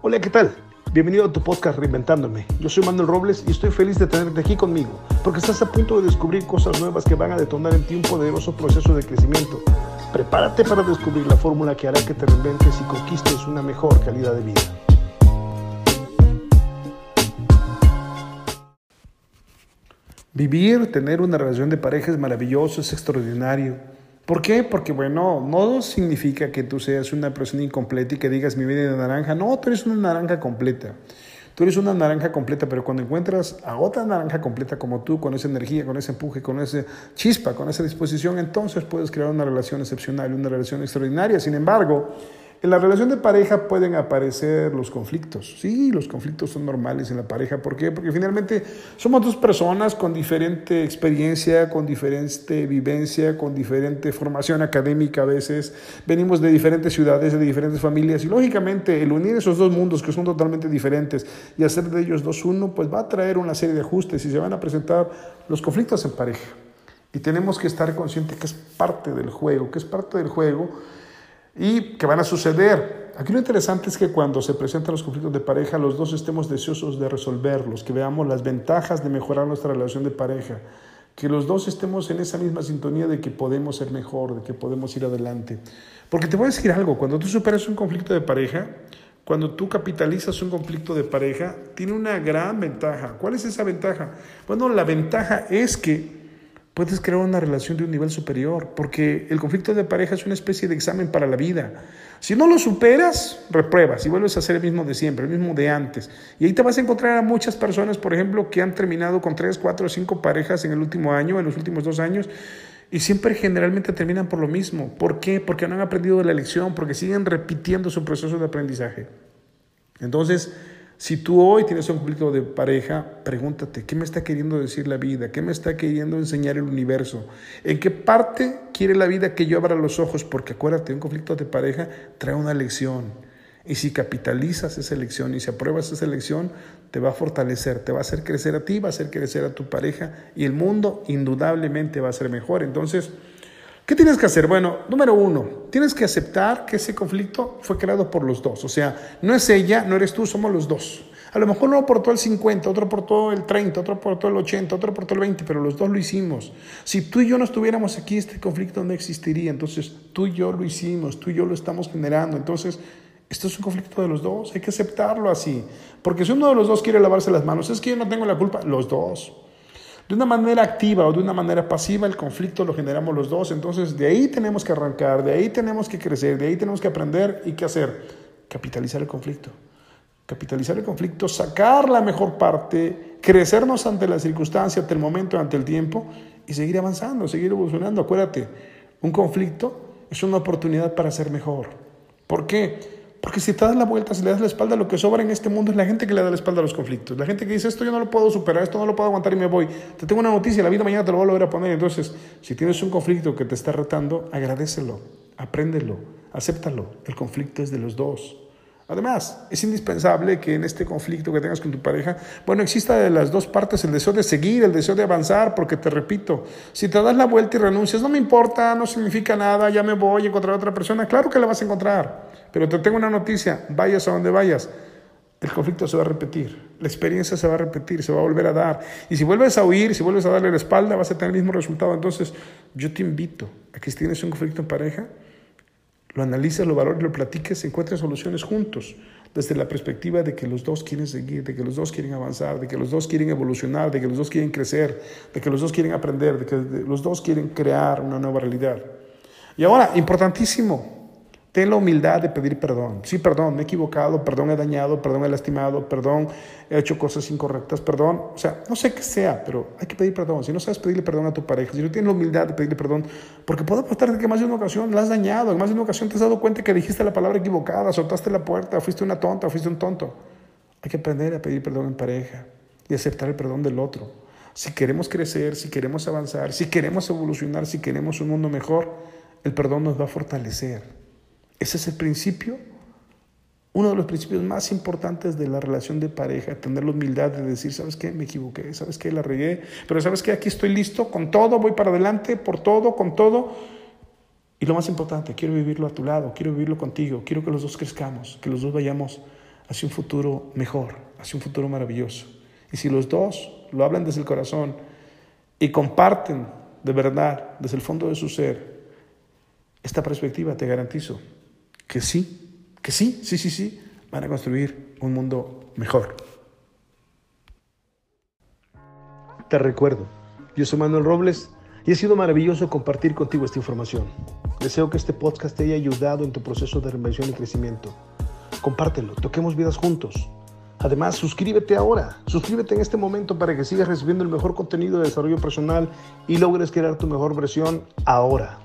Hola, ¿qué tal? Bienvenido a tu podcast Reinventándome. Yo soy Manuel Robles y estoy feliz de tenerte aquí conmigo, porque estás a punto de descubrir cosas nuevas que van a detonar en ti un poderoso proceso de crecimiento. Prepárate para descubrir la fórmula que hará que te reinventes y conquistes una mejor calidad de vida. Vivir, tener una relación de pareja es maravilloso, es extraordinario. ¿Por qué? Porque, bueno, no significa que tú seas una persona incompleta y que digas mi vida de naranja. No, tú eres una naranja completa. Tú eres una naranja completa, pero cuando encuentras a otra naranja completa como tú, con esa energía, con ese empuje, con esa chispa, con esa disposición, entonces puedes crear una relación excepcional, una relación extraordinaria. Sin embargo, en la relación de pareja pueden aparecer los conflictos. Sí, los conflictos son normales en la pareja. ¿Por qué? Porque finalmente somos dos personas con diferente experiencia, con diferente vivencia, con diferente formación académica a veces. Venimos de diferentes ciudades, de diferentes familias. Y lógicamente el unir esos dos mundos que son totalmente diferentes y hacer de ellos dos uno, pues va a traer una serie de ajustes y se van a presentar los conflictos en pareja. Y tenemos que estar conscientes que es parte del juego, que es parte del juego y que van a suceder. Aquí lo interesante es que cuando se presentan los conflictos de pareja, los dos estemos deseosos de resolverlos, que veamos las ventajas de mejorar nuestra relación de pareja, que los dos estemos en esa misma sintonía de que podemos ser mejor, de que podemos ir adelante. Porque te voy a decir algo, cuando tú superas un conflicto de pareja, cuando tú capitalizas un conflicto de pareja, tiene una gran ventaja. ¿Cuál es esa ventaja? Bueno, la ventaja es que puedes crear una relación de un nivel superior, porque el conflicto de pareja es una especie de examen para la vida. Si no lo superas, repruebas y vuelves a hacer el mismo de siempre, el mismo de antes. Y ahí te vas a encontrar a muchas personas, por ejemplo, que han terminado con tres, cuatro cinco parejas en el último año, en los últimos dos años, y siempre generalmente terminan por lo mismo. ¿Por qué? Porque no han aprendido la lección, porque siguen repitiendo su proceso de aprendizaje. Entonces, si tú hoy tienes un conflicto de pareja, pregúntate, ¿qué me está queriendo decir la vida? ¿Qué me está queriendo enseñar el universo? ¿En qué parte quiere la vida que yo abra los ojos? Porque acuérdate, un conflicto de pareja trae una lección. Y si capitalizas esa lección y si apruebas esa lección, te va a fortalecer, te va a hacer crecer a ti, va a hacer crecer a tu pareja y el mundo indudablemente va a ser mejor. Entonces, ¿Qué tienes que hacer? Bueno, número uno, tienes que aceptar que ese conflicto fue creado por los dos. O sea, no es ella, no eres tú, somos los dos. A lo mejor uno aportó el 50, otro aportó el 30, otro aportó el 80, otro aportó el 20, pero los dos lo hicimos. Si tú y yo no estuviéramos aquí, este conflicto no existiría. Entonces, tú y yo lo hicimos, tú y yo lo estamos generando. Entonces, esto es un conflicto de los dos, hay que aceptarlo así. Porque si uno de los dos quiere lavarse las manos, es que yo no tengo la culpa, los dos. De una manera activa o de una manera pasiva, el conflicto lo generamos los dos. Entonces, de ahí tenemos que arrancar, de ahí tenemos que crecer, de ahí tenemos que aprender y qué hacer. Capitalizar el conflicto. Capitalizar el conflicto, sacar la mejor parte, crecernos ante la circunstancia, ante el momento, ante el tiempo y seguir avanzando, seguir evolucionando. Acuérdate, un conflicto es una oportunidad para ser mejor. ¿Por qué? Porque si te das la vuelta, si le das la espalda, lo que sobra en este mundo es la gente que le da la espalda a los conflictos. La gente que dice, esto yo no lo puedo superar, esto no lo puedo aguantar y me voy. Te tengo una noticia, la vida mañana te lo voy a volver a poner. Entonces, si tienes un conflicto que te está retando, agradecelo, apréndelo, acéptalo. El conflicto es de los dos. Además, es indispensable que en este conflicto que tengas con tu pareja, bueno, exista de las dos partes el deseo de seguir, el deseo de avanzar, porque te repito, si te das la vuelta y renuncias, no me importa, no significa nada, ya me voy a encontrar a otra persona, claro que la vas a encontrar, pero te tengo una noticia, vayas a donde vayas, el conflicto se va a repetir, la experiencia se va a repetir, se va a volver a dar. Y si vuelves a huir, si vuelves a darle la espalda, vas a tener el mismo resultado. Entonces, yo te invito a que si tienes un conflicto en pareja, lo analices, lo valores, lo platiques, encuentres soluciones juntos, desde la perspectiva de que los dos quieren seguir, de que los dos quieren avanzar, de que los dos quieren evolucionar, de que los dos quieren crecer, de que los dos quieren aprender, de que los dos quieren crear una nueva realidad. Y ahora, importantísimo, Ten la humildad de pedir perdón. Sí, perdón, me he equivocado, perdón, he dañado, perdón, he lastimado, perdón, he hecho cosas incorrectas, perdón. O sea, no sé qué sea, pero hay que pedir perdón. Si no sabes pedirle perdón a tu pareja, si no tienes la humildad de pedirle perdón, porque puedo apostar que más de una ocasión la has dañado, en más de una ocasión te has dado cuenta que dijiste la palabra equivocada, soltaste la puerta, fuiste una tonta, fuiste un tonto. Hay que aprender a pedir perdón en pareja y aceptar el perdón del otro. Si queremos crecer, si queremos avanzar, si queremos evolucionar, si queremos un mundo mejor, el perdón nos va a fortalecer. Ese es el principio, uno de los principios más importantes de la relación de pareja, tener la humildad de decir, ¿sabes qué? Me equivoqué, ¿sabes qué? La regué, pero ¿sabes qué? Aquí estoy listo con todo, voy para adelante, por todo, con todo. Y lo más importante, quiero vivirlo a tu lado, quiero vivirlo contigo, quiero que los dos crezcamos, que los dos vayamos hacia un futuro mejor, hacia un futuro maravilloso. Y si los dos lo hablan desde el corazón y comparten de verdad, desde el fondo de su ser, esta perspectiva, te garantizo que sí, que sí, sí, sí, sí, van a construir un mundo mejor. Te recuerdo, yo soy Manuel Robles y ha sido maravilloso compartir contigo esta información. Deseo que este podcast te haya ayudado en tu proceso de reinvención y crecimiento. Compártelo, toquemos vidas juntos. Además, suscríbete ahora, suscríbete en este momento para que sigas recibiendo el mejor contenido de desarrollo personal y logres crear tu mejor versión ahora.